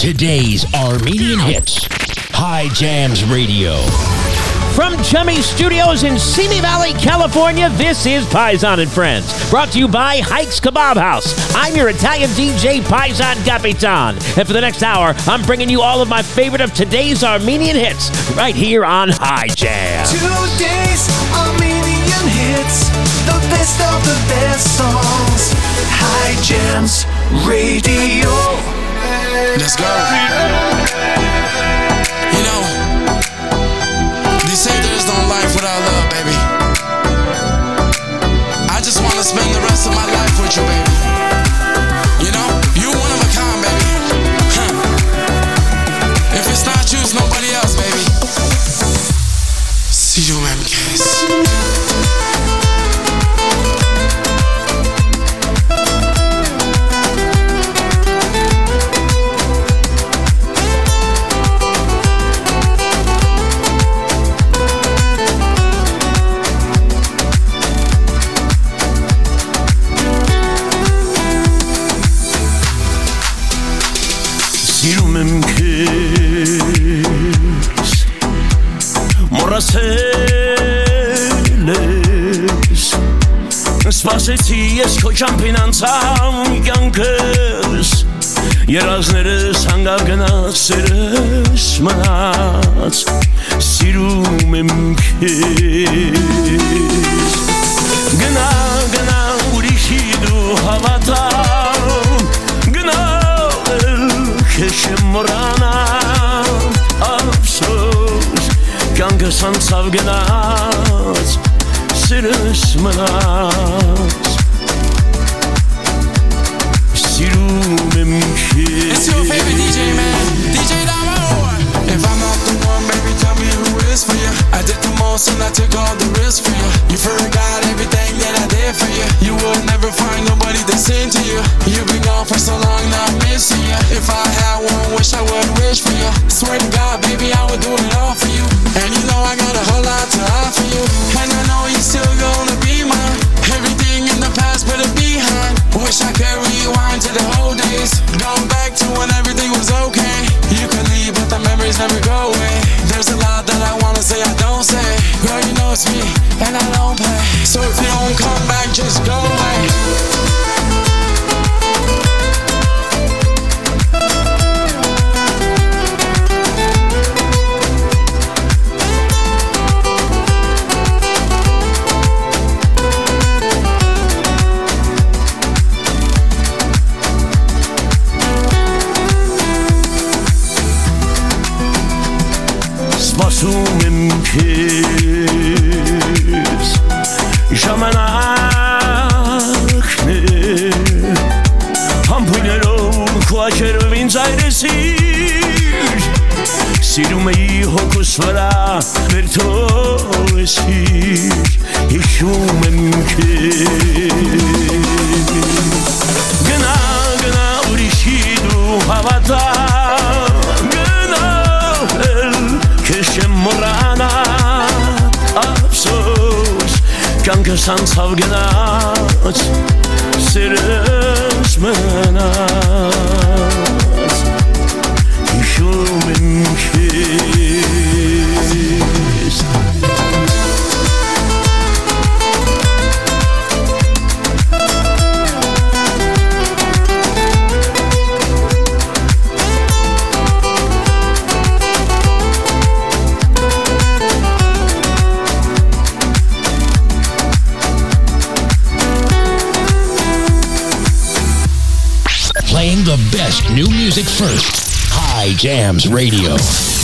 Today's Armenian hits. Hye Jams Radio. From Chummy Studios in Simi Valley, California, this is Paisan and Friends. Brought to you by Haig's Kabob House. I'm your Italian DJ, Paisan Kapitan. And for the next hour, I'm bringing you all of my favorite of today's Armenian hits right here on Hye Jam. Today's Armenian hits, the best of the best songs. Hye Jams Radio. Let's go. You know, they say there's no Սպասեցի ես քո ճամփին անցամ կյանքս Երազներս հանգավ գնաց սերս մնաց Սիրում եմ քեզ Գնա, գնա, ուրիշի դու հավատամ Գնա, քեզ մոռանա Ափսոս, կյանքս անցավ գնաց sırışmalar Sirume mümkün the and I took all the risks for you. You forgot everything that I did for you. You would never find nobody that's into you. You've been gone for so long, now I'm missing you. If I had one wish, I would wish for you. Swear to God, baby, I would do it all for you. And you know I got a whole lot to offer you. And I know you're still gonna be mine. Put it behind. Wish I could rewind to the old days. Going back to when everything was okay. You can leave, but the memories never go away. There's a lot that I wanna say, I don't say. Girl, you know it's me, and I don't play. So if you don't come back, just go away. Հոգուս վրա վերթովեսիր Հիշում եմ քեզ Գնա, գնա ուրիշի դու հավատա Գնա, էլ քեզ չեմ մոռանա Ափսոս, կյանքս անցավ գնաց Սերս մնաց Հիշում եմ Jams Radio.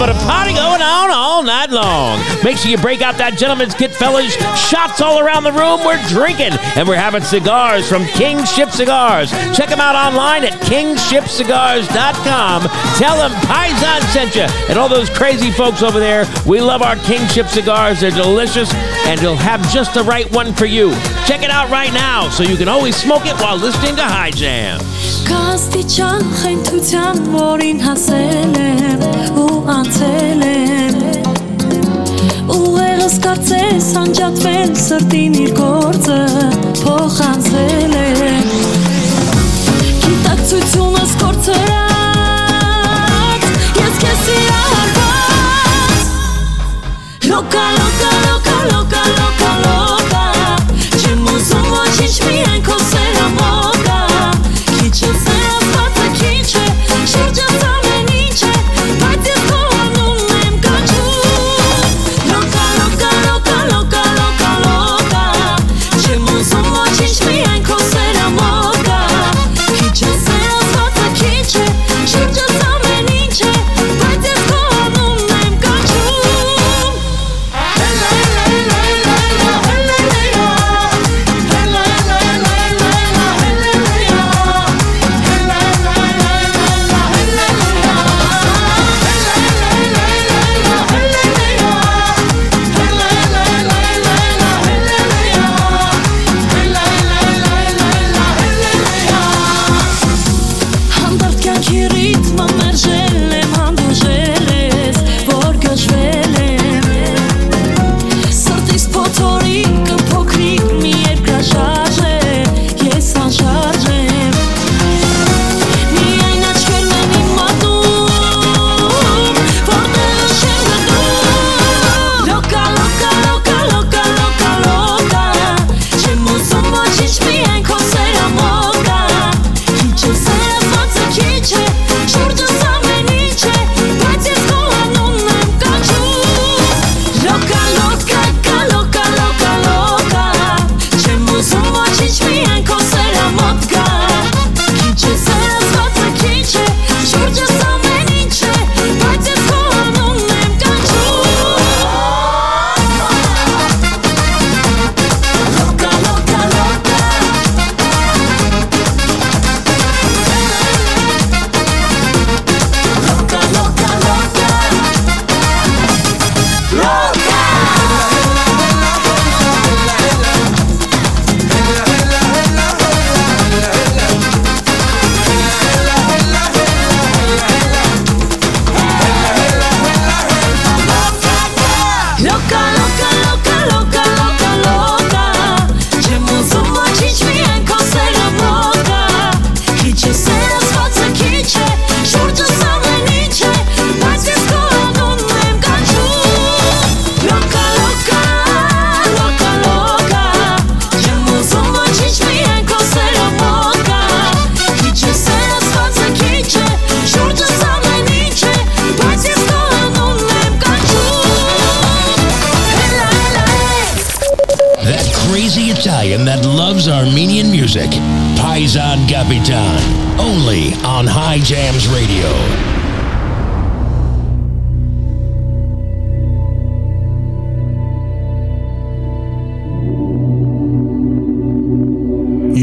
but a party going on all night long. Make sure you break out that gentleman's kit, fellas. Shots all around the room. We're drinking and we're having cigars from Kingship Cigars. Check them out online at kingshipcigars.com. Tell them Paisan sent you. And all those crazy folks over there, we love our Kingship cigars. They're delicious and you'll have just the right one for you. Check it out right now so you can always smoke it while listening to Hye Jam. դարձել եմ Ուղեղս կարծես անջատվել սրտին իր գործը փոխանցել եմ Գիտակցությունս կործրած ես քեզ սիրալված Լոկա լոկա լոկա լոկա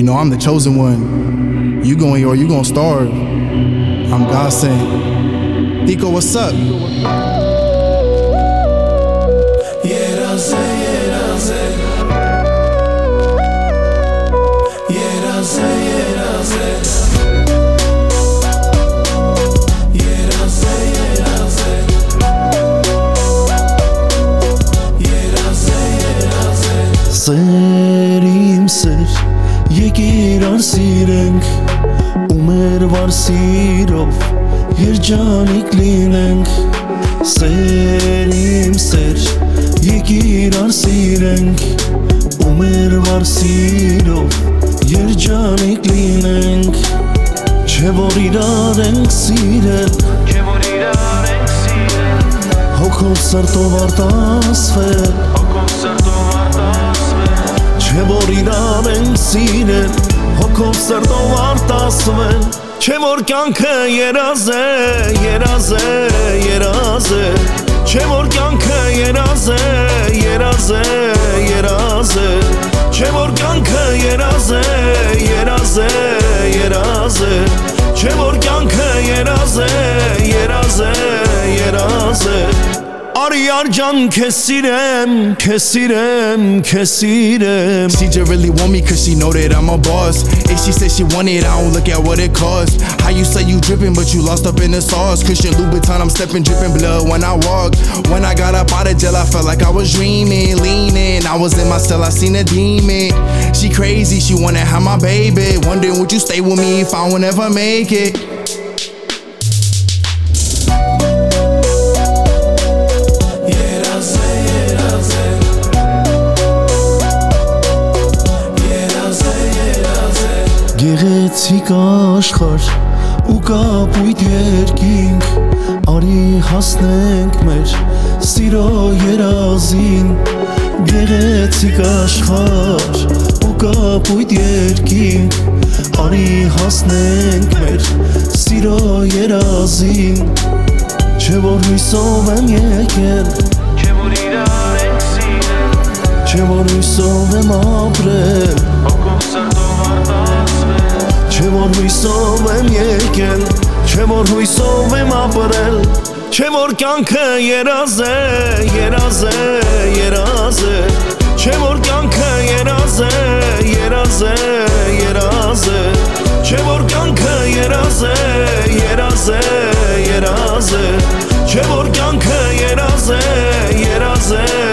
know, I'm the chosen one. You going or you gonna starve. I'm God saying, Nico, what's up? Yeah, that's it, yeah, that's it. Yeah, that's it, yeah, that's it. serimse սեր Եկիր արսիրենք ու մեր վար սիրով երջանիկ լինենք Սեր իմ սեր Եկիր արսիրենք ու մեր վար սիրով երջանիկ լինենք Չէ որ իրար ենք սիրել Չէ որ իրար ենք սիրել Հոգով սրտով արտասվել Հոգով սրտով Չէ որ իրար ենք սիրել Հոգով սրտով արտասվել Չէ որ կյանքը երազ է, երազ է, երազ է Չէ որ կյանքը երազ է, երազ է, երազ է Չէ որ կյանքը երազ է, երազ է, երազ է Չէ որ կյանքը երազ է, երազ է, երազ է Yar yar can kesirem, kesirem, kesirem. CJ really want me cause she know that I'm a boss. If she said she want it, I don't look at what it cost How you say you drippin' but you lost up in the sauce? Christian Louboutin, I'm steppin' drippin' blood when I walk. When I got up out of jail, I felt like I was dreamin', leanin' I was in my cell, I seen a demon. She crazy, she wanna have my baby. Wondering would you stay with me if I would ever make it? Գեղեցիկ աշխար ու կապույտ երկինք Արի հասնենք մեր սիրո երազին Գեղեցիկ աշխար ու կապույտ երկինք Արի հասնենք մեր սիրո երազին Չէ որ հույսով եմ եկել Չէ որ իրար ենք սիրել Չէ որ հույսով եմ ապրել Չէ որ հույսով եմ եկել Չէ որ հույսով եմ ապրել Չէ որ կյանքը երազ է, երազ է, երազ է Չէ որ կյանքը երազ է, երազ է, երազ է Չէ որ կյանքը երազ է, երազ է, երազ է Չէ որ կյանքը երազ է, երազ է,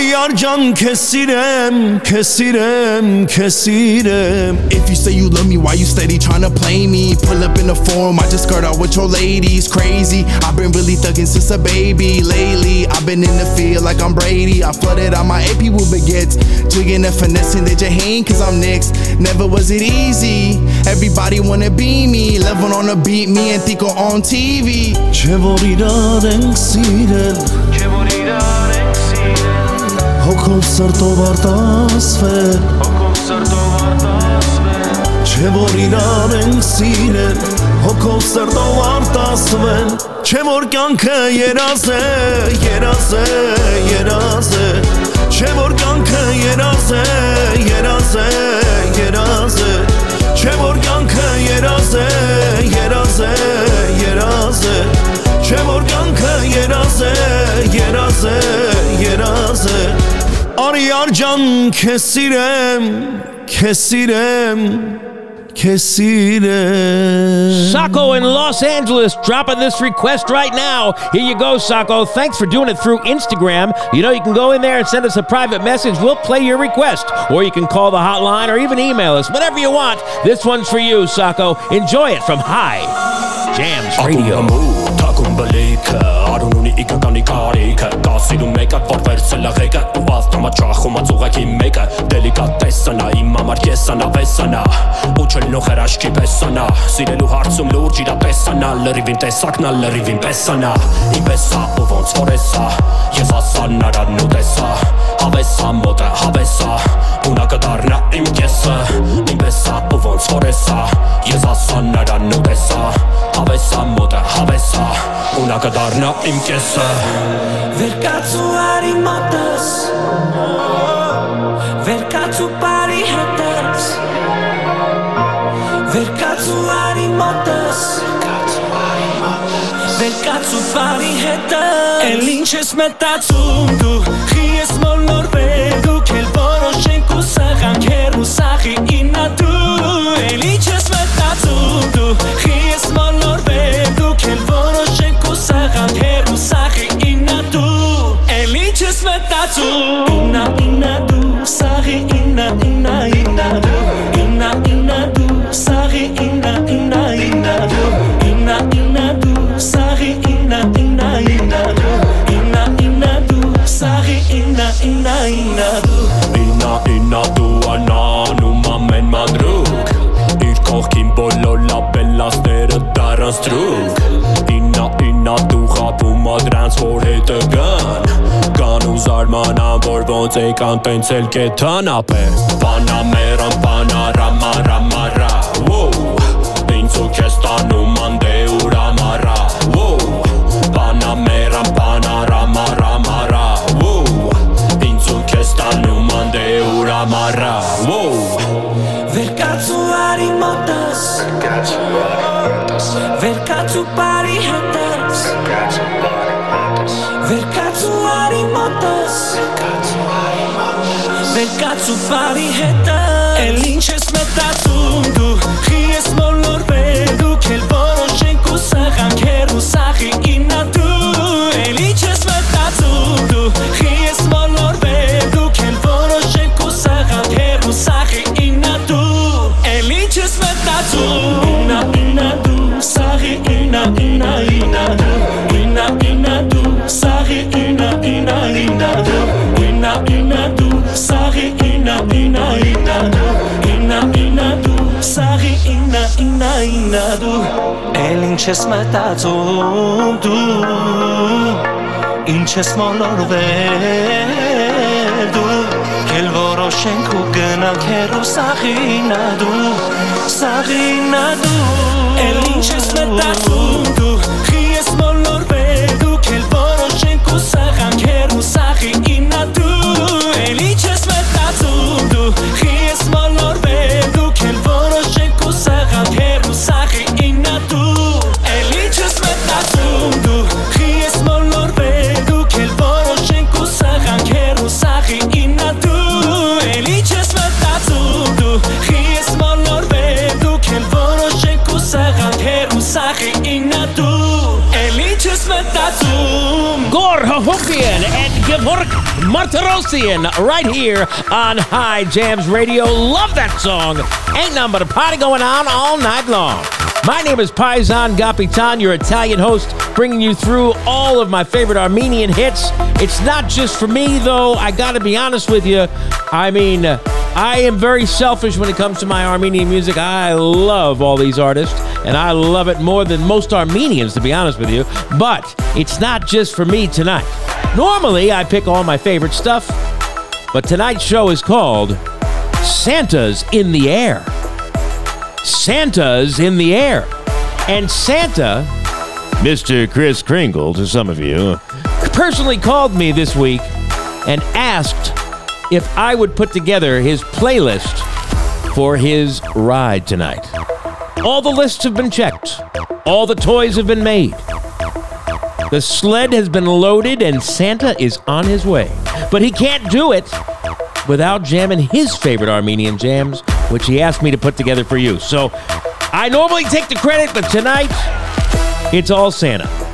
yar can kesirem, kesirem, kesirem. If you say you love me, why you steady trying to play me? Pull up in the form, I just skirt out with your ladies. Crazy, I've been really thugging since a baby. Lately, I've been in the field like I'm Brady. I flooded out my AP with baguettes. Jigging and finessing the Jaheen, cause I'm next. Never was it easy. Everybody wanna be me. Level on a beat, me and Tico on TV. چه بریدار Հոգով սրտով արտասվել Հոգով սրտով արտասվել Չէ որ իրար ենք սիրել Հոգով սրտով արտասվել Չէ որ կյանքը երազ է, երազ է, երազ է Չէ որ կյանքը yar can kesirem kesirem Sako in Los Angeles dropping this request right now. Here you go, Sako. Thanks for doing it through Instagram. You know, you can go in there and send us a private message. We'll play your request. Or you can call the hotline or even email us. Whatever you want. This one's for you, Sako. Enjoy it from Hye Jams Radio. Ունի իգականի կարիքը Կասիրում մեկը որ վերցել է ղեկը Ու ավտոմատ ճախում ածուղակի մեկը Դելիկատ տեսանա իմ համար կեսանա վեսանա Ու չլնող էր աշկի պեսանա Սիրելու հարցում լուրջ իրա տեսանա Լրիվին տեսակնա լրիվին պեսանա Իմ պեսա ու ոնց որ էսա Ես ասան նրան ու տեսա Հավեսա մոտը հավեսա Ու նա կդարնա իմ կեսը Իմ պեսա ու ոնց որ էսա Ես ասա նրան ու տեսա Հավեսա մոտը հավեսա Ու նա կդառնա իմ կեսը Վեր կացու արի մոտս Վեր կացու բարի հետս Վեր կացու արի մոտս Վեր կացու բարի հետս Էլ ինչ ես մտածում դու Խի ես մոլորվել դու Կել որոշենք ու սխանք հեռու սախի իննա դու Էլի չես մտածում դու խիս մոլորվելու Կել որոշենք ու սխանք հեռու սախի իննա դու Էլի չես մտածում Իննա իննա դու սախի իննա իննա իննա դու Իննա իննա դու սախի իննա զարմանամ, որ ոնց եկան տենց էլ կեթանապե Պանամերան, պանարամա, ռամարա, Ինձ ու քեզ տանում անդե ուրամարա, Պանամերան, պանարամա, ռամարա, Ինձ ու քեզ տանում անդե ուրամարա, Whoa Սուպարի հետը, էլ ինչ ես մտած ինչ ես մտածում դու Ինչ ես մոլորվել դու Կել որոշենք ու գնանք հեռու սաղինա դու Սաղինա դու Էլ ինչ ես մտածում Gevorg Martirosyan right here on Hye Jams Radio. Love that song. Ain't nothing but a party going on all night long. My name is Paisan Kapitan, your Italian host, bringing you through all of my favorite Armenian hits. It's not just for me, though. I gotta be honest with you. I mean, I am very selfish when it comes to my Armenian music. I love all these artists, and I love it more than most Armenians, to be honest with you. But it's not just for me tonight. Normally, I pick all my favorite stuff, but tonight's show is called Santa's in the Air. Santa's in the Air. And Santa, Mr. Kris Kringle to some of you, personally called me this week and asked if I would put together his playlist for his ride tonight. All the lists have been checked, all the toys have been made. The sled has been loaded and Santa is on his way. But he can't do it without jamming his favorite Armenian jams, which he asked me to put together for you. So I normally take the credit, but tonight it's all Santa.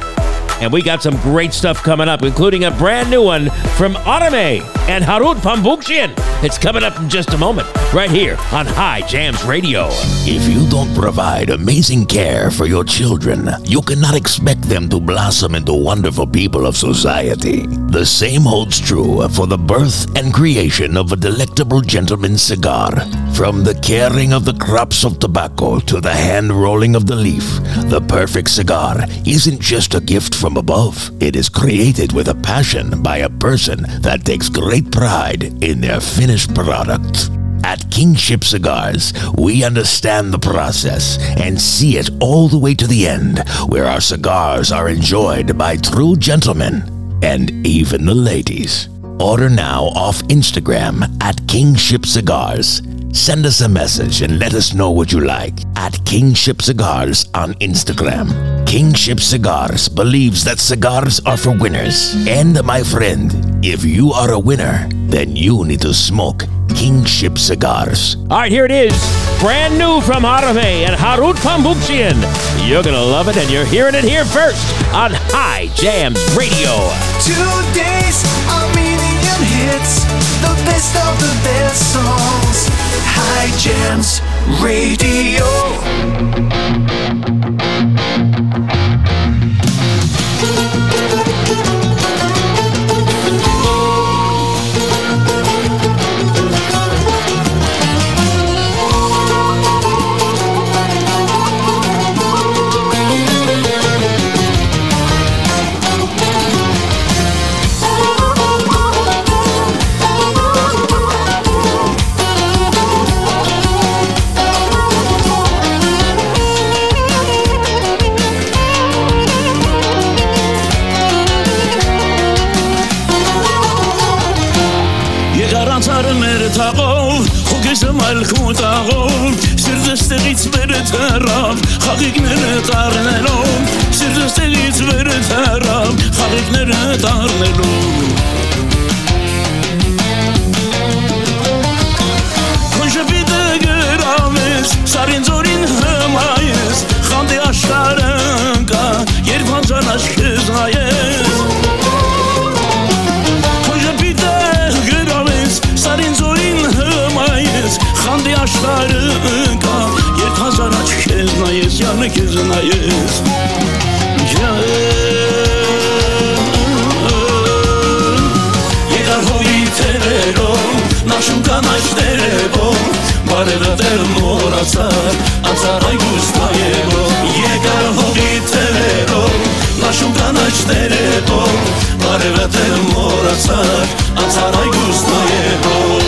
And we got some great stuff coming up, including a brand new one from Automay and Harout Pamboukjian. It's coming up in just a moment, right here on Hye Jams Radio. If you don't provide amazing care for your children, you cannot expect them to blossom into wonderful people of society. The same holds true for the birth and creation of a delectable gentleman's cigar. From the caring of the crops of tobacco to the hand rolling of the leaf, the perfect cigar isn't just a gift from above. It is created with a passion by a person that takes great pride in their finished product. At Kingship Cigars, we understand the process and see it all the way to the end, where our cigars are enjoyed by true gentlemen and even the ladies. Order now off Instagram at Kingship Cigars. Send us a message and let us know what you like at Kingship Cigars on Instagram. Kingship Cigars believes that cigars are for winners. And my friend, if you are a winner, then you need to smoke Kingship Cigars. All right, here it is. Brand new from Harve and Harout Pamboukjian. You're going to love it, and you're hearing it here first on Hye Jams Radio. Two days of medium hits, the best of the best songs. Hye Jams Radio. Այժմ այլ խուտաղով Սիրտը ստեղից վերը թերավ Խաղիկները տարնելով Սիրտը ստեղից վերը թերավ Խաղիկները տարնելով Կոնշպիտը գրավ ես Սարին ձորին հմայ ես Խանդի աշտարը կա Երբ հանձան աշխեզ հայ ես աշխարը ընկա Երբ հազար աչ քեզ նայես, յանը քեզ նայես Եկար հովի թերերով, նաշում կան այս տերևով Բարերը տեր մորացար, անցար այ գուստայելով Եկար հովի թերերով, նաշում կան այս տերևով Բարերը տեր մորացար, անցար այ գուստայելով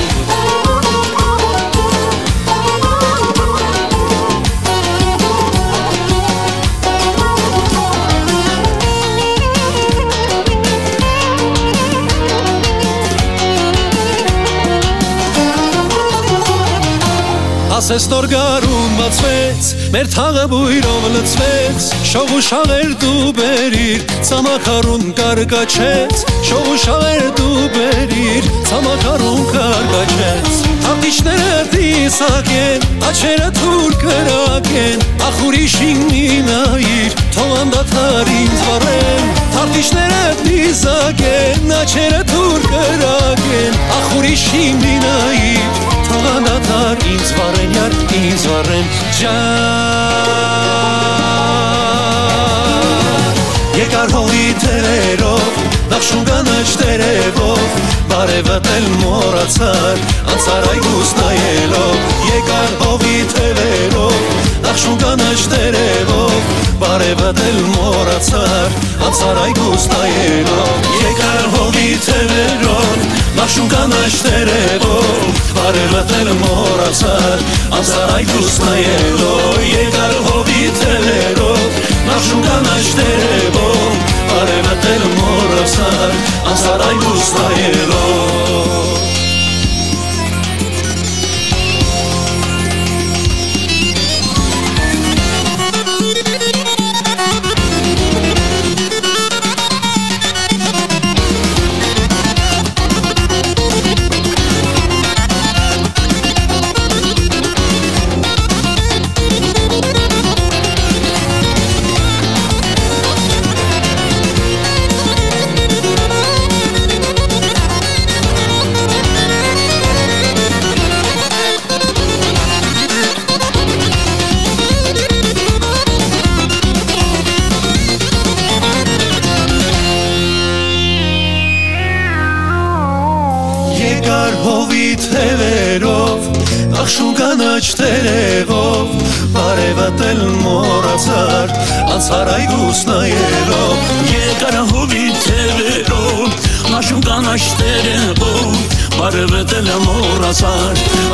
Ասես նոր գարուն բացվեց, մեր թաղը բույրով լցվեց, շող ու շաղեր դու բերիր, ցամաքարուն կարգաչեց, շող ու շաղեր դու բերիր, ցամաքարուն կարգաչեց։ Հապիչները դիսակեն, աչերը թուր կրակեն, ախ ուրիշին մի նայիր, թող անդադար ինձ վառեն։ Հապիչները դիսակեն, աչերը թուր կրակեն, ախ ուրիշին մի նայիր, թողա դադար ինձ վարեն յար ինձ վարեն ջան Եկար հողի թերերով նախշուն կանաչ տերևով բարևտել մորացար անցար այգուս նայելով եկար հողի թերերով նախշուն կանաչ տերևով բարևտել մորացար անցար այգուս նայելով եկար հողի թերերով Աշուն կանաչ տերևով Բարելատել մորացար Անսարայք դուս նայելով Եկար հովի թելերով Աշուն կանաչ տերևով Բարելատել մորացար Անսարայք դուս նայելով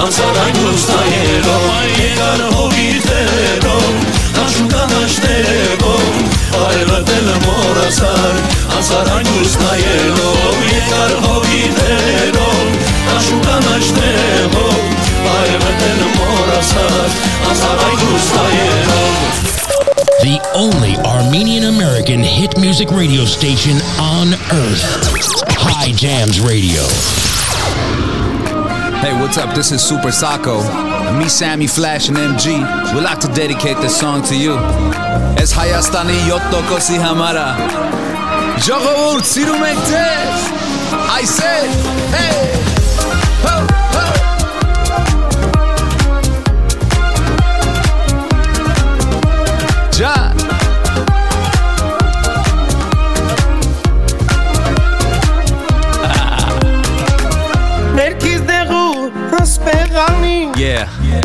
Mam zadań powstajego Mojego nowowitego A szukanaś tego Ale wetel mora star A zadań powstajego Mojego nowowitego A szukanaś tego Ale wetel mora star A zadań powstajego the only Armenian American hit music radio station on earth. Hye Jams Radio. Hey, what's up? This is Super Sako. Me, Sammy Flash, and MG. We'd like to dedicate this song to you. Es Hayastani Yotokosi Hamara. Jogavur Sirumektes. I said, hey. Yeah. yeah.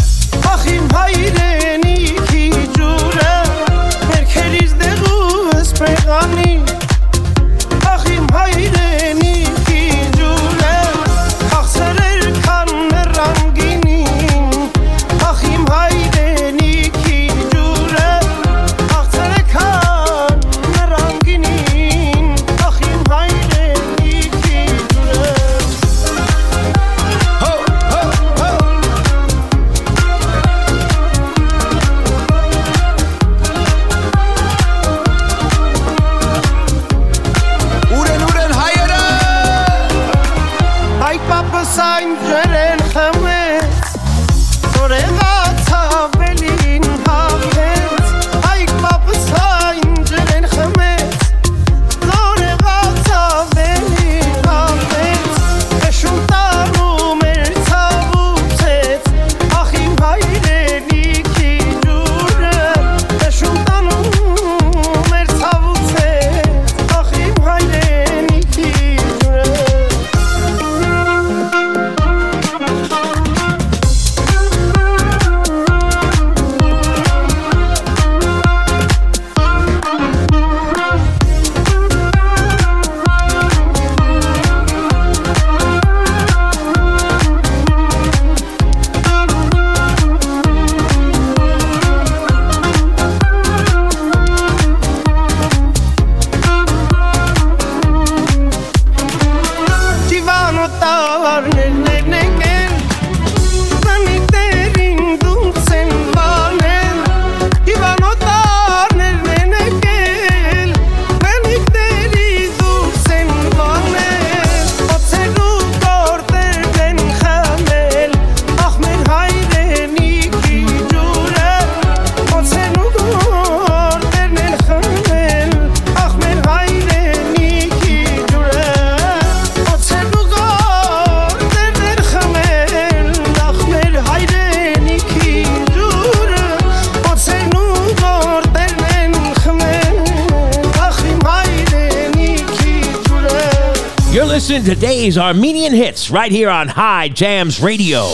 Today's Armenian hits right here on Hye Jams Radio.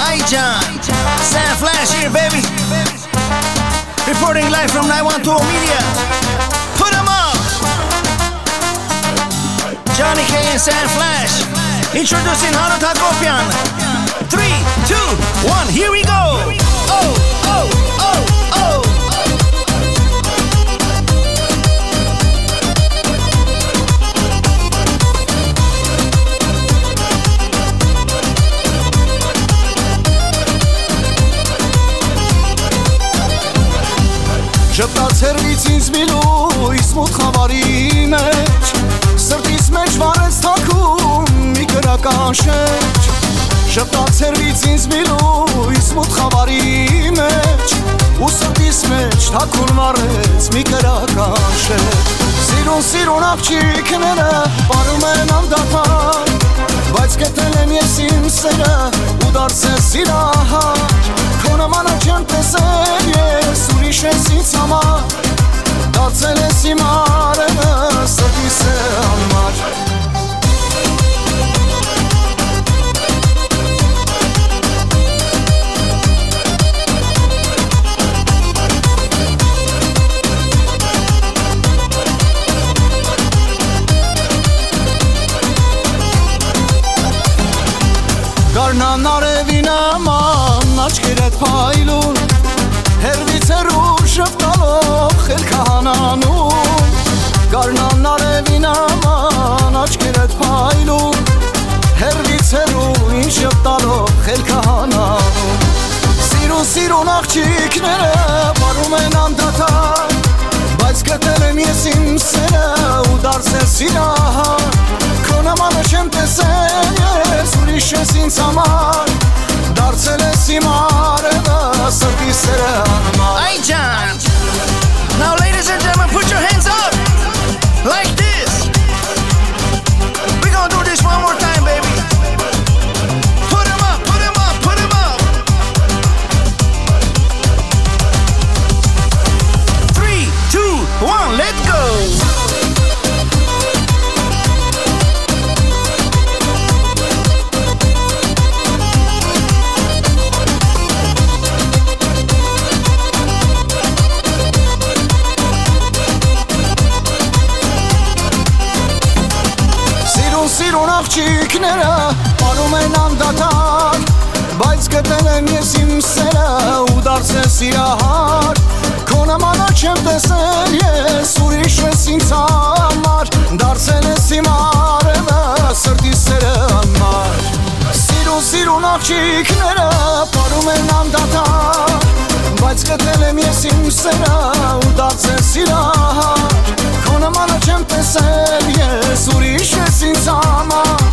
Hi, John. Sam Flash here, baby. Reporting live from 912 Media. Put 'em up. Johnny K and Sam Flash. Introducing Harout Hagopian. Three, two, one, here we go. Oh, oh, oh, oh. Շպտացերվից ինձ մի լույս մութ խավարի մեջ Սրտիս մեջ վարեց թակում մի գրական շեջ Շպտացերվից ինձ մի լույս մութ խավարի մեջ Ու սրտիս մեջ թակում վարեց մի գրական շեջ Սիրուն սիրուն աղջիկները պարում են անդապար Բայց կետել եմ ես իմ սերը ու դարձել սիրահար Una-mano gente serie Surisce senza amar Dazzele si mare Să ti se amar Dar n-am n-are աչքերդ փայլուն Հերվից հեռու շվտալով խելքը հանանում Կարնան արևին աման աչքերդ փայլուն Հերվից հեռու ինչ շվտալով խելքը հանանում Սիրուն սիրուն աղջիքները բարում են անդատար Բայց գտել եմ ես իմ սերը ու դարձել սիրահար Քո նամանը չեմ տեսել ես ուրիշ ես ինձ համար Darcele si mare, da să fii sereană Ai John! Now ladies and gentlemen, put your hands up! Like this! We gonna do this one more time! Աղջիկները Արում են անդադար Բայց գտել եմ ես իմ սերը ու դարձել սիրահար Քո նմանը չեմ տեսել ես ուրիշ ես ինձ համար Դարձել ես իմ արևը սրտի սերը անմար Պարում են անդատա Բայց եմ ես իմ սերա ու սիրահար չեմ տեսել ես ուրիշ ես ինձ համար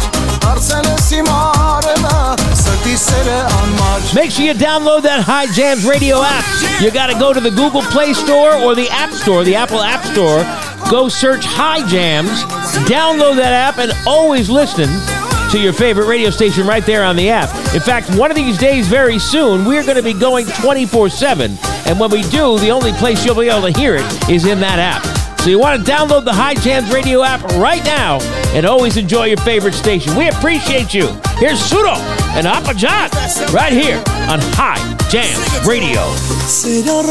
Հարցել ես իմ արևը սրտի սերը անմար Make sure you download that Hye Jams radio app. You gotta go to the Google Play Store or the App Store, the Apple App Store. Go search Hye Jams, download that app, and always listen to your favorite radio station right there on the app. In fact, one of these days, very soon, we're going to be going 24 7. And when we do, the only place you'll be able to hear it is in that app. So you want to download the Hye Jams Radio app right now and always enjoy your favorite station. We appreciate you. Here's Suro and Apeh Jan right here on Hye Jams Radio. صدا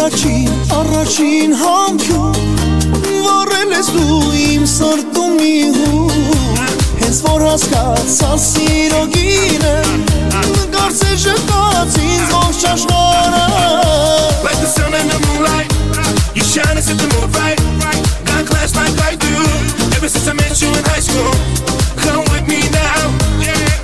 Հենց որ հասկացա սիրո գինը Կարծե ժպտաց ինձ ողջ աշխարհը Like the sun and the moonlight, you shine and set the mood right. Got class like I do. Ever since I met you in high school, come with me now.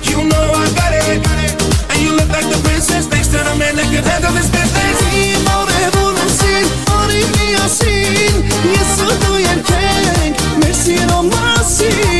You know I got it, and you look like the princess next to the man that can handle this business. Իմ արևունուսին, արիվ միասին Ես ու դու երկենք, մեր սիրո մասին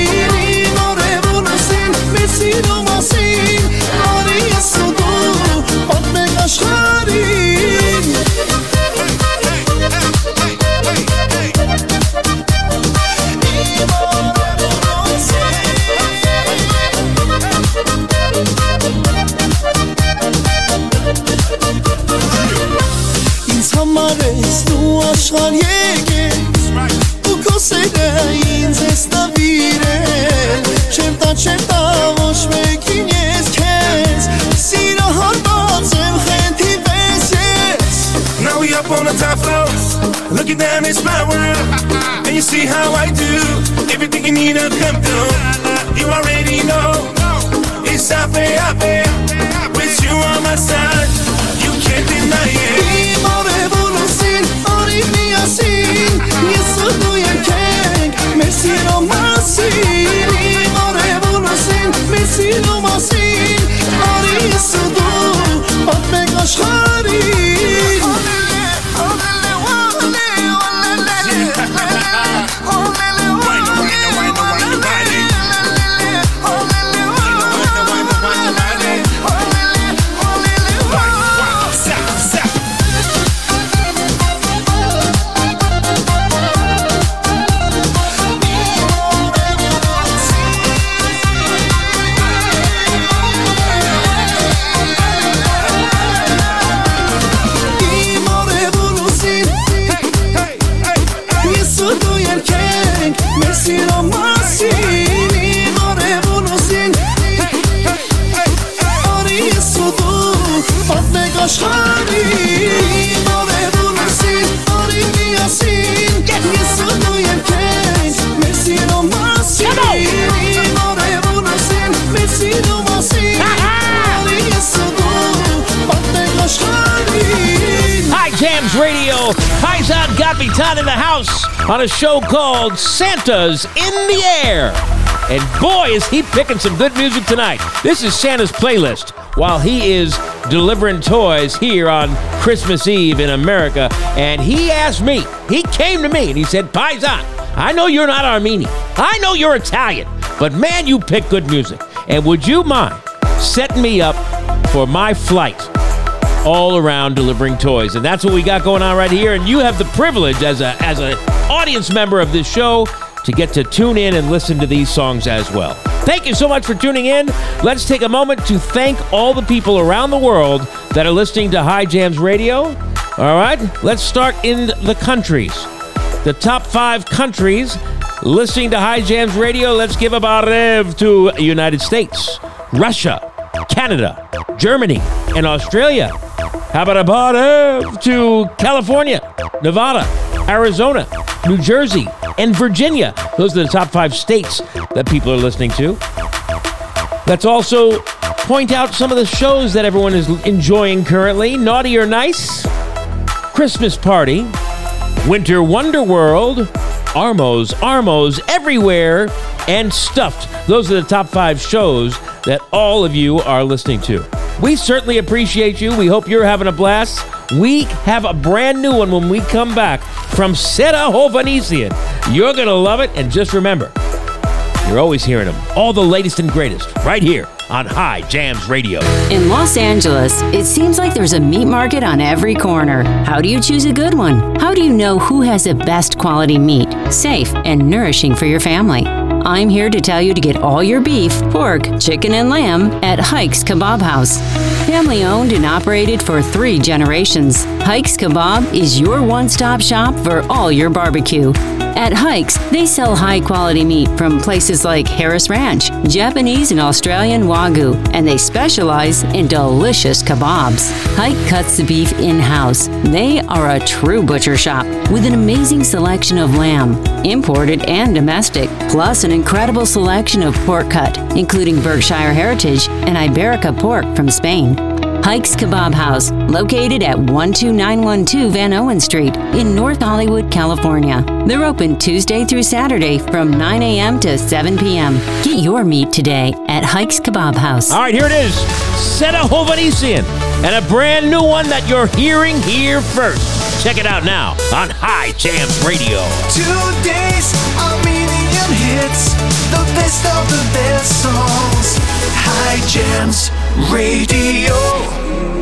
Paisan Kapitan in the house on a show called Santa's in the Air. And boy, is he picking some good music tonight. This is Santa's playlist while he is delivering toys here on Christmas Eve in America. And he asked me, he came to me and he said, Paisan, I know you're not Armenian. I know you're Italian. But man, you pick good music. And would you mind setting me up for my flight all around delivering toys? And that's what we got going on right here. And you have the privilege as a as an audience member of this show to get to tune in and listen to these songs as well. Thank you so much for tuning in. Let's take a moment to thank all the people around the world that are listening to Hye Jams Radio. All right, let's start in the countries. The top five countries listening to Hye Jams Radio. Let's give a barev to United States, Russia, Canada, Germany, and Australia. How about a to California, Nevada, Arizona, New Jersey, and Virginia? Those are the top five states that people are listening to. Let's also point out some of the shows that everyone is enjoying currently Naughty or Nice, Christmas Party, Winter Wonder World, Armos, Armos everywhere, and Stuffed. Those are the top five shows that all of you are listening to. We certainly appreciate you. We hope you're having a blast. We have a brand new one when we come back from Seda Hovhannisyan. You're going to love it. And just remember, you're always hearing them. All the latest and greatest right here on Hye Jams Radio. In Los Angeles, it seems like there's a meat market on every corner. How do you choose a good one? How do you know who has the best quality meat, safe and nourishing for your family? I'm here to tell you to get all your beef, pork, chicken, and lamb at Haig's Kabob House. Family owned and operated for three generations, Haig's Kabob is your one stop shop for all your barbecue. At Haig's, they sell high quality meat from places like Harris Ranch, Japanese and Australian Wagyu, and they specialize in delicious kebabs. Haig cuts the beef in house. They are a true butcher shop with an amazing selection of lamb, imported and domestic, plus an incredible selection of pork cut, including Berkshire Heritage and Iberica pork from Spain. Haig's Kabob House, located at 12912 Vanowen Street in North Hollywood, California. They're open Tuesday through Saturday from 9 a.m. to 7 p.m. Get your meat today at Haig's Kabob House. All right, here it is Seda Hovhannisyan and a brand new one that you're hearing here first. Check it out now on Hye Jams Radio. Today's Armenian hits, the best of the best songs. Hye Jams Radio.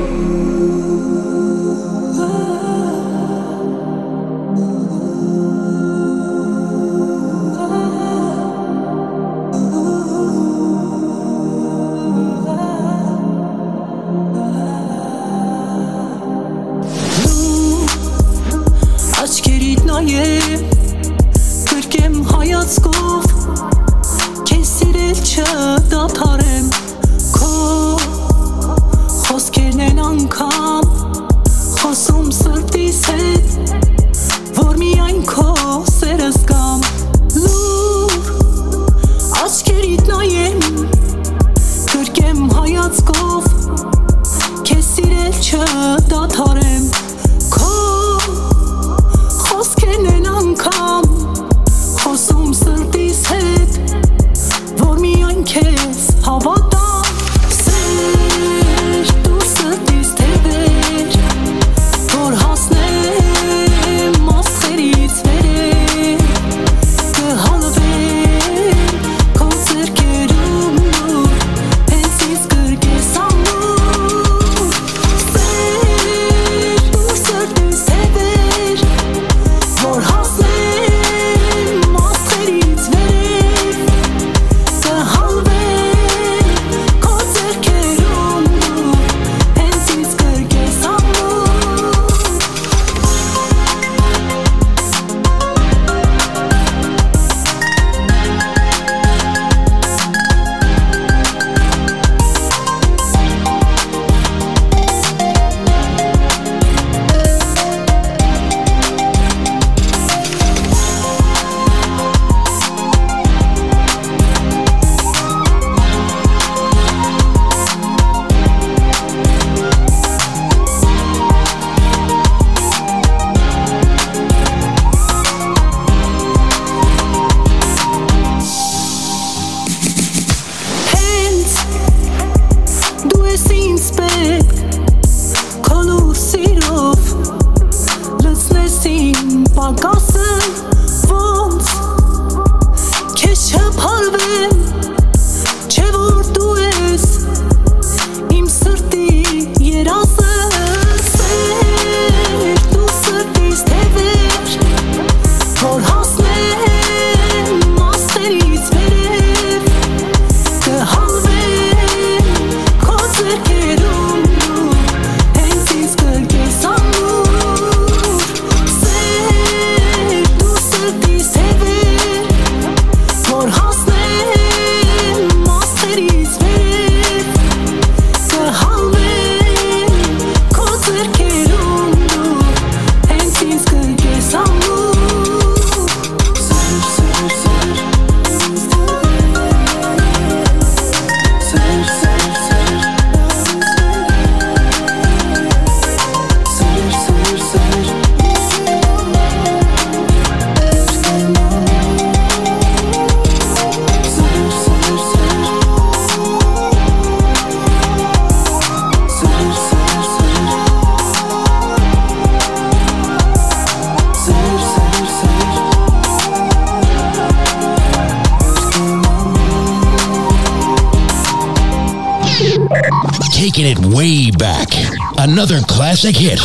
classic hit,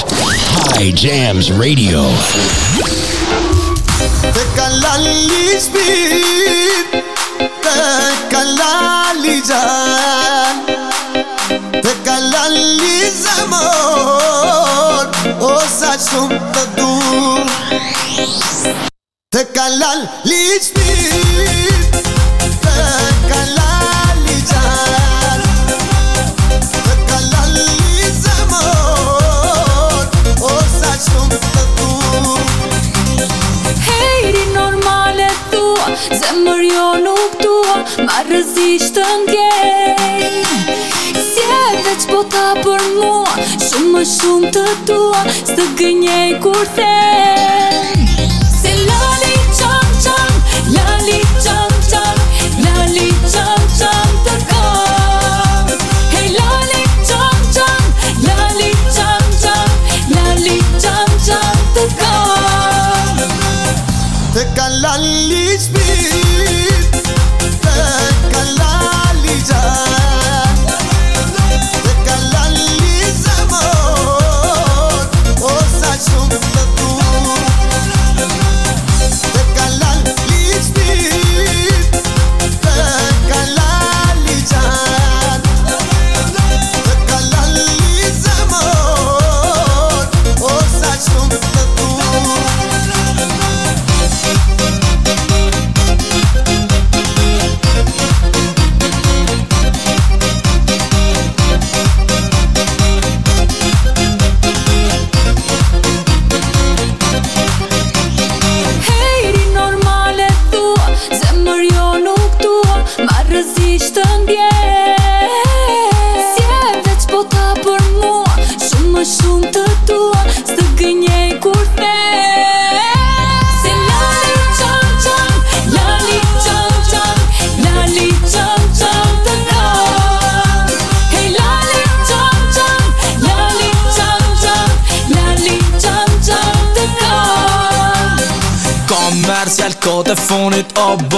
Hye Jams Radio. The Tekalali speed, tekalali jaan, tekalali zamor, o saçum da The Tekalali të ndjej Si e veç bota për mua Shumë më shumë të tua Së gënjej kur them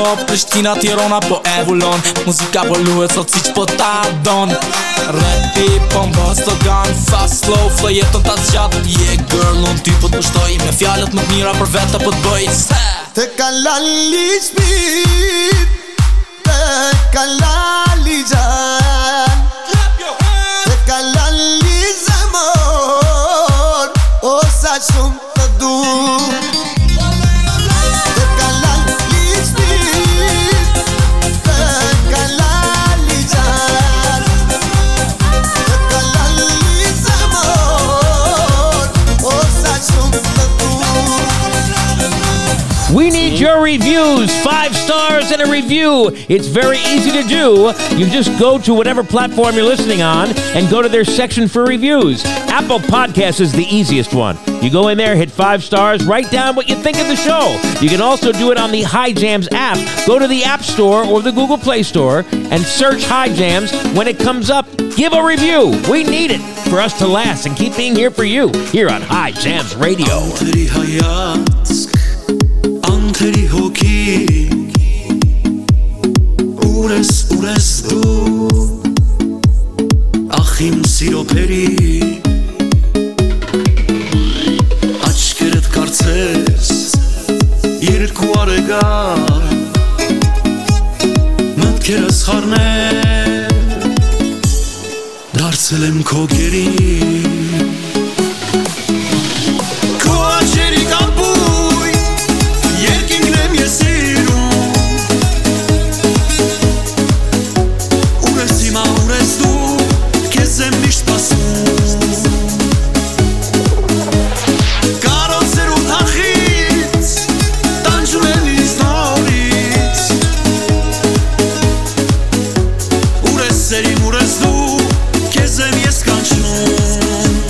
Po Prishtina, Tirona po e Muzika po luet sot si që po ta don. Rapi, po më të gan Fast, slow, flow jetën ta zgjat. Je yeah, girl, unë ty po të pushtoj Me fjallet më të mira për vete po të bëj. Se Te ka lali shpit Te ka lali gjaj. Stars and a review. It's very easy to do. You just go to whatever platform you're listening on and go to their section for reviews. Apple Podcasts is the easiest one. You go in there, hit five stars, write down what you think of the show. You can also do it on the Hye Jams app. Go to the App Store or the Google Play Store and search Hye Jams. When it comes up, give a review. We need it for us to last and keep being here for you here on Hye Jams Radio. Ուր ես, ուր ես դու Ախ իմ սիրո փերի Աչքերդ կարծես Երկու արեգար Մտքերս խառնել Դարձել եմ քո գերին skończył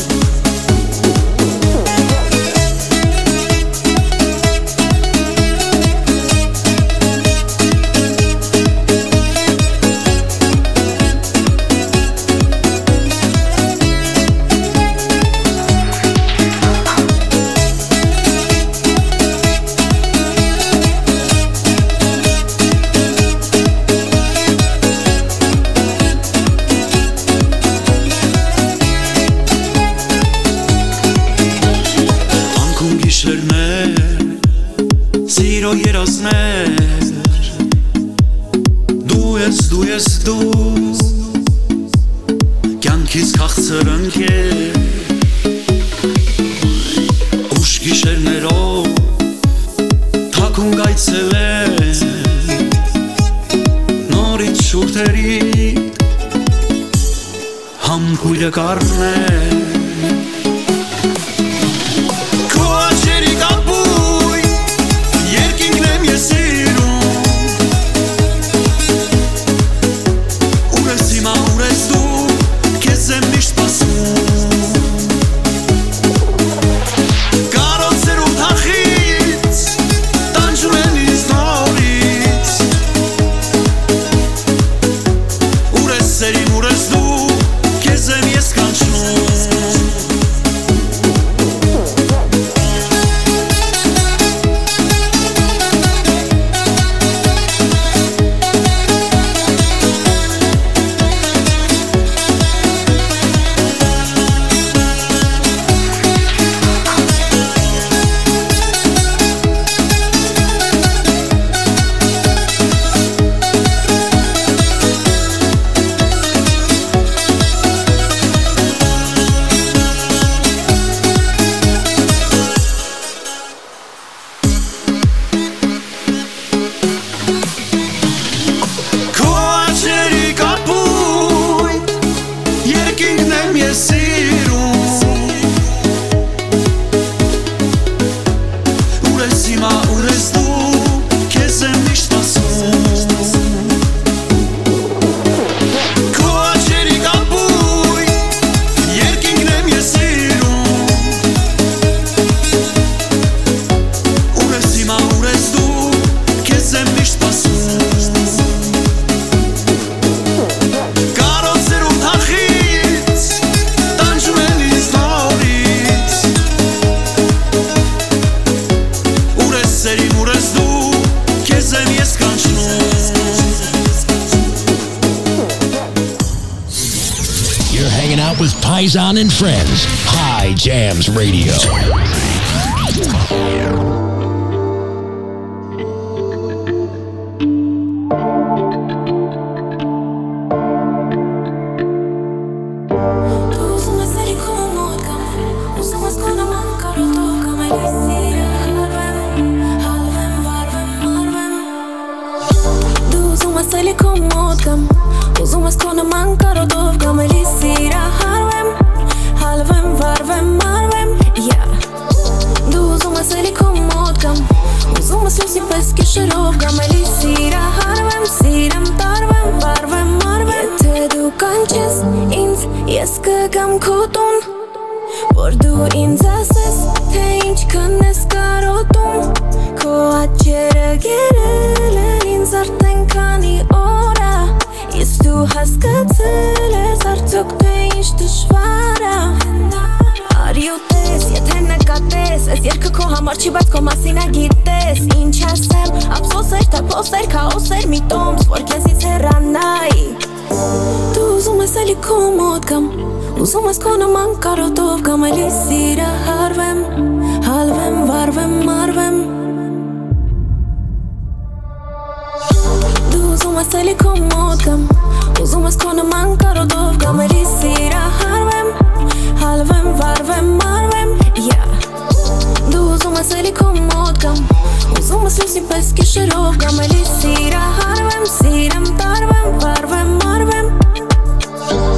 ինձ ասես, թե ինչքան ես կարոտում Քո աչերը գերել են ինձ արդեն քանի օրա Ես դու հասկացել ես արդյոք թե ինչ դժվար ա Արի ու տես, եթե նկատես Ես երկը քո համար չի, բայց քո մասին ա գիտես Ինչ ասեմ, ափսոս էր, թափոս էր, քաոս էր մի տոմս Որ քեզից հեռանայի Դու ուզում ես էլի քո մոտ կամ Ուզում ես քո նման կարոտով կամ էլի սիրահարվեմ Հալվեմ, վարվեմ, մարվեմ Դու ուզում ես էլի քո մոտ կամ Ուզում ես քո նման կարոտով կամ էլի սիրահարվեմ Հալվեմ, վարվեմ, մարվեմ, Դու ուզում ես էլի քո մոտ կամ Ուզում ես լույսի պես կիշերով կամ էլի սիրահարվեմ Սիրեմ, տարվեմ, վարվեմ, մարվեմ Դու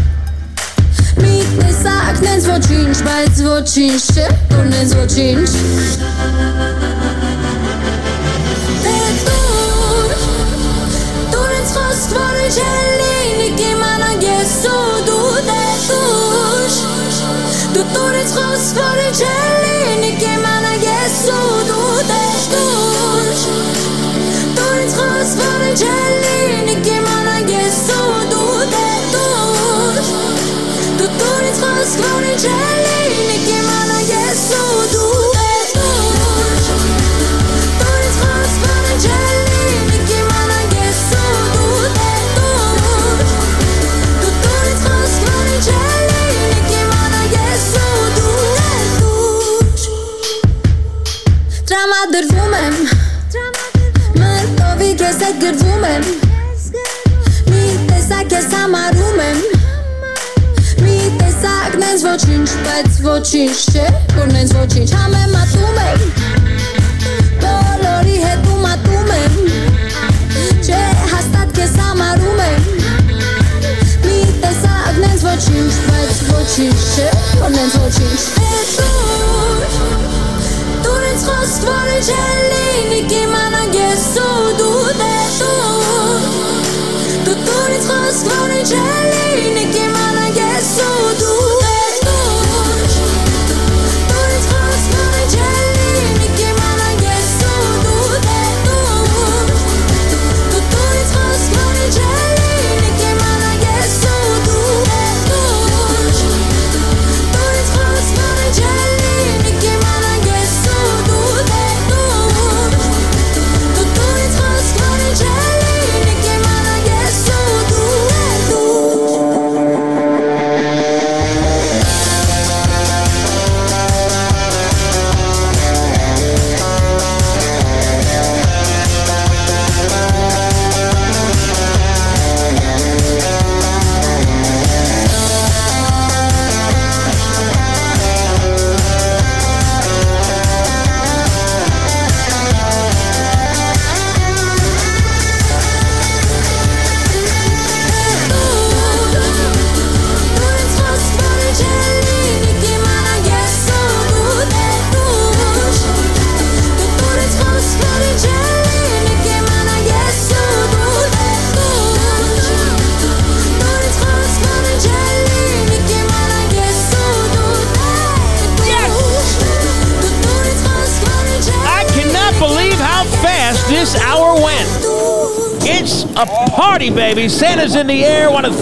złoczyńcz, bajt złoczyńcz, szczególny złoczyńcz Tektur, turecko stworzycieli ոչինչ չէ, որ նենց ոչինչ համեմատում եմ Բոլորի հետ ու մատում եմ Չէ, հաստատ քեզ համարում եմ Մի տեսակ նենց ոչինչ, բայց ոչինչ չէ, որ նենց ոչինչ Է դուր, դուր ինձ խոսք, որ ինչ է լինի կիմանան ես ու դու դե դուր Դու դուր ինձ խոսք, որ ինչ է լինի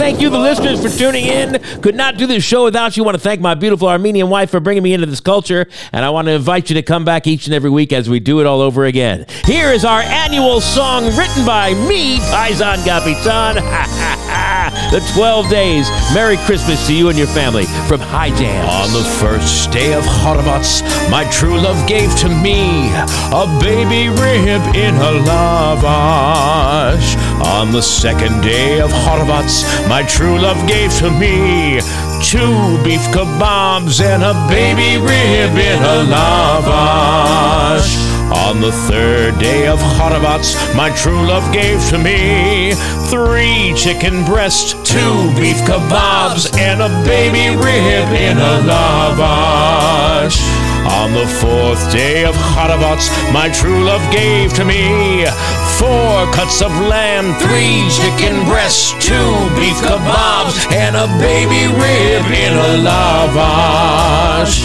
thank you, the listeners, for tuning in. Could not do this show without you. Want to thank my beautiful Armenian wife for bringing me into this culture. And I want to invite you to come back each and every week as we do it all over again. Here is our annual song written by me, Paisan Kapitan. the 12 days. Merry Christmas to you and your family from Hye Jam. On the first day of Haravats, my true love gave to me a baby rib in a lavash. On the second day of Haravats, my true love gave to me two beef kebabs and a baby rib in a lavash. On the third day of Haravats, my true love gave to me three chicken breasts, two beef kebabs, and a baby rib in a lavash. On the fourth day of Haravats, my true love gave to me four cuts of lamb, three chicken breasts, two beef kebabs, and a baby rib in a lavash.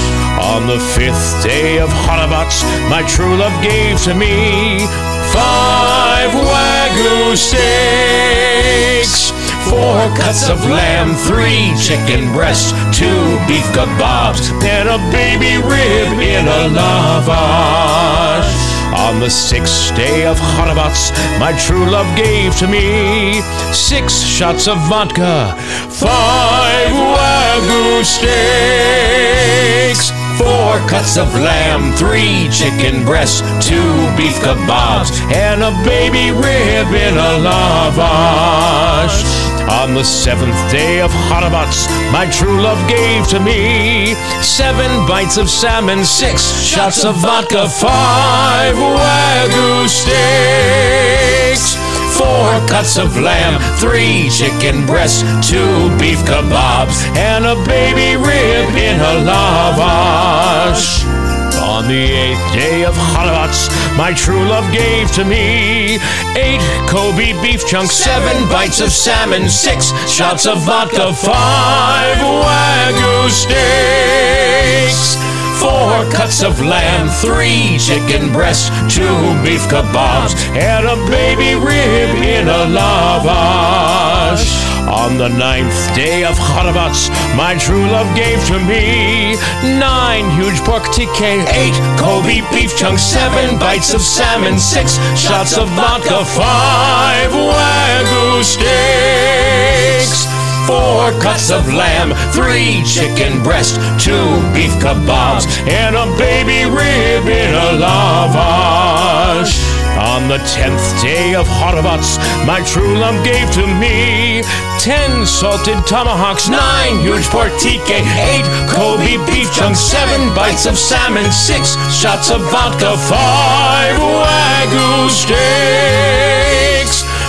On the fifth day of Haravats, my true love gave to me five wagyu steaks, four cuts of lamb, three chicken breasts, two beef kebabs, and a baby rib in a lavash. On the sixth day of Haravats, my true love gave to me six shots of vodka, five wagyu steaks, four cuts of lamb, three chicken breasts, two beef kebabs, and a baby rib in a lavash. On the seventh day of Haravats, my true love gave to me seven bites of salmon, six shots of vodka, five wagyu steaks, Four cuts of lamb, three chicken breasts, two beef kebabs, and a baby rib in a lavash. On the eighth day of Hanukkah, my true love gave to me eight Kobe beef chunks, seven bites of salmon, six shots of vodka, five Wagyu steaks. Four cuts of lamb, three chicken breasts, two beef kebabs, and a baby rib in a lavash. On the ninth day of Hanukkah, my true love gave to me nine huge pork tikka, eight Kobe beef chunks, seven bites of salmon, six shots of vodka, five Wagyu. Four cuts of lamb, three chicken breast, two beef kebabs, and a baby rib in a lavash. On the tenth day of Hanukkah, my true love gave to me ten salted tomahawks, nine huge pork tikka, eight Kobe beef chunks, seven bites of salmon, six shots of vodka, five Wagyu steaks.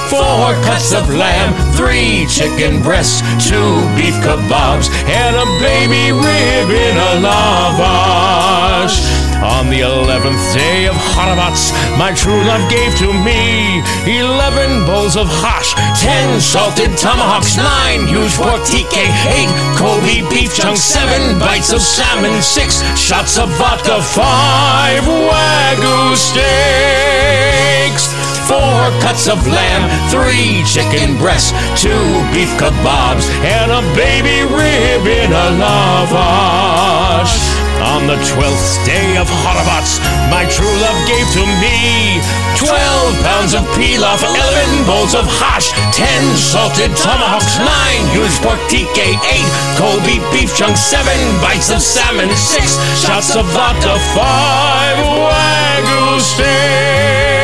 Four cuts of lamb, three chicken breasts, two beef kebabs, and a baby rib in a lavash. On the eleventh day of Hanukkah, my true love gave to me eleven bowls of hash, ten salted tomahawks, nine huge pork tikka, eight Kobe beef chunks, seven bites of salmon, six shots of vodka, five Wagyu steaks. Four cuts of lamb, three chicken breasts, two beef kebabs, and a baby rib in a lavash. On the twelfth day of Hanukkah, my true love gave to me twelve pounds of pilaf, eleven bowls of hash, ten salted tomahawks, nine huge pork tikka, eight Kobe beef chunks, seven bites of salmon, six shots of vodka, five Wagyu steaks.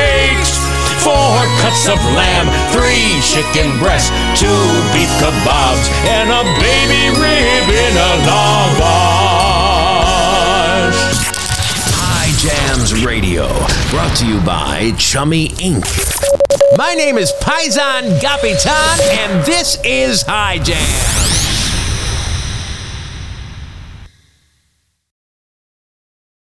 Four cuts of lamb, three chicken breasts, two beef kebabs, and a baby rib in a lavash. Hye Jams Radio, brought to you by Chummy Inc. My name is Paisan Kapitan, and this is Hye Jam.